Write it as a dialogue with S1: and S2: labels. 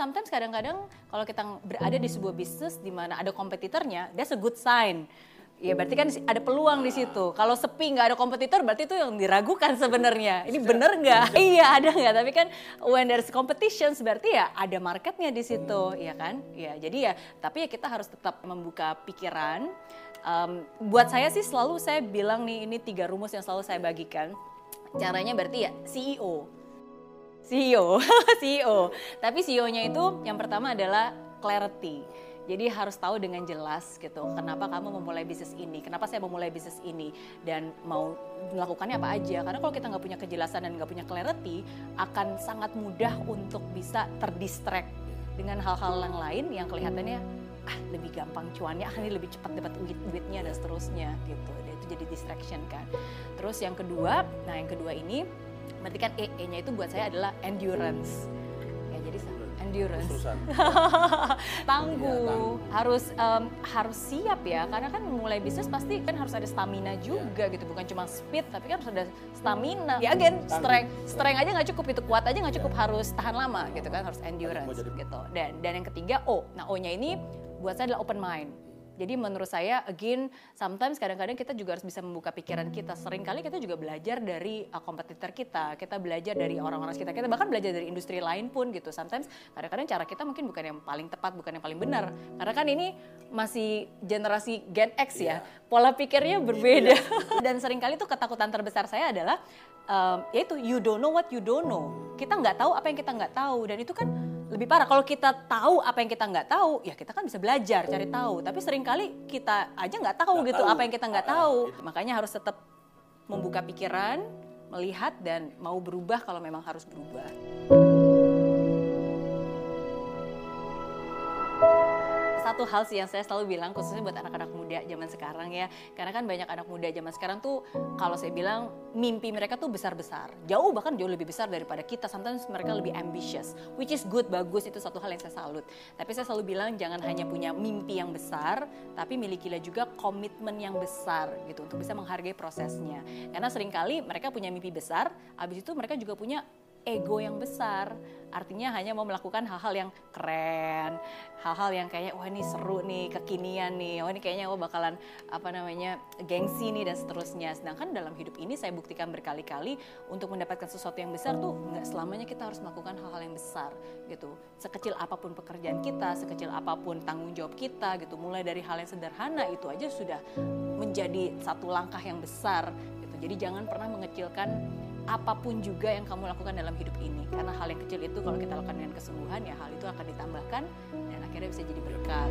S1: sometimes kadang-kadang kalau kita berada di sebuah bisnis di mana ada kompetitornya, that's a good sign. Ya berarti kan ada peluang di situ. Kalau sepi nggak ada kompetitor berarti itu yang diragukan sebenarnya. Ini bener nggak? iya ada nggak? Tapi kan when there's competition berarti ya ada marketnya di situ, ya kan? Ya jadi ya tapi ya kita harus tetap membuka pikiran. Um, buat saya sih selalu saya bilang nih ini tiga rumus yang selalu saya bagikan. Caranya berarti ya CEO. CEO, CEO. Tapi CEO-nya itu yang pertama adalah clarity jadi harus tahu dengan jelas gitu, kenapa kamu memulai bisnis ini, kenapa saya memulai bisnis ini, dan mau melakukannya apa aja. Karena kalau kita nggak punya kejelasan dan nggak punya clarity, akan sangat mudah untuk bisa terdistract dengan hal-hal yang lain yang kelihatannya ah lebih gampang cuannya, ah ini lebih cepat dapat duit duitnya dan seterusnya gitu. Itu jadi distraction kan. Terus yang kedua, nah yang kedua ini berarti kan E-nya itu buat saya adalah endurance. Endurance. tangguh, ya, harus um, harus siap ya, karena kan memulai bisnis pasti kan harus ada stamina juga ya. gitu, bukan cuma speed tapi kan harus ada stamina. Ya again, strength, strength aja nggak cukup. Itu kuat aja nggak cukup. Ya. harus tahan lama gitu kan, harus endurance gitu. Dan dan yang ketiga O, nah O-nya ini buat saya adalah open mind jadi menurut saya again sometimes kadang-kadang kita juga harus bisa membuka pikiran kita. Sering kali kita juga belajar dari uh, kompetitor kita, kita belajar dari orang-orang sekitar kita, bahkan belajar dari industri lain pun gitu. Sometimes kadang-kadang cara kita mungkin bukan yang paling tepat, bukan yang paling benar. Karena kan ini masih generasi Gen X ya, iya. pola pikirnya berbeda. Iya. Dan sering kali tuh ketakutan terbesar saya adalah um, yaitu you don't know what you don't know. Kita nggak tahu apa yang kita nggak tahu dan itu kan lebih parah kalau kita tahu apa yang kita nggak tahu ya kita kan bisa belajar cari tahu tapi sering kali kita aja nggak tahu gak gitu tahu. apa yang kita nggak ah, tahu gitu. makanya harus tetap membuka pikiran melihat dan mau berubah kalau memang harus berubah. Satu hal sih yang saya selalu bilang khususnya buat anak-anak muda zaman sekarang ya. Karena kan banyak anak muda zaman sekarang tuh kalau saya bilang mimpi mereka tuh besar-besar. Jauh bahkan jauh lebih besar daripada kita. Sometimes mereka lebih ambitious which is good bagus. Itu satu hal yang saya salut. Tapi saya selalu bilang jangan hanya punya mimpi yang besar tapi milikilah juga komitmen yang besar gitu untuk bisa menghargai prosesnya. Karena sering kali mereka punya mimpi besar habis itu mereka juga punya ego yang besar. Artinya hanya mau melakukan hal-hal yang keren, hal-hal yang kayaknya wah ini seru nih, kekinian nih, wah ini kayaknya wah bakalan apa namanya gengsi nih dan seterusnya. Sedangkan dalam hidup ini saya buktikan berkali-kali untuk mendapatkan sesuatu yang besar tuh nggak selamanya kita harus melakukan hal-hal yang besar gitu. Sekecil apa pun pekerjaan kita, sekecil apa pun tanggung jawab kita gitu, mulai dari hal yang sederhana itu aja sudah menjadi satu langkah yang besar gitu. Jadi jangan pernah mengecilkan apa pun juga yang kamu lakukan dalam hidup ini. Karena hal yang kecil itu kalau kita lakukan dengan kesungguhan ya hal itu akan ditambahkan dan akhirnya bisa jadi berkat.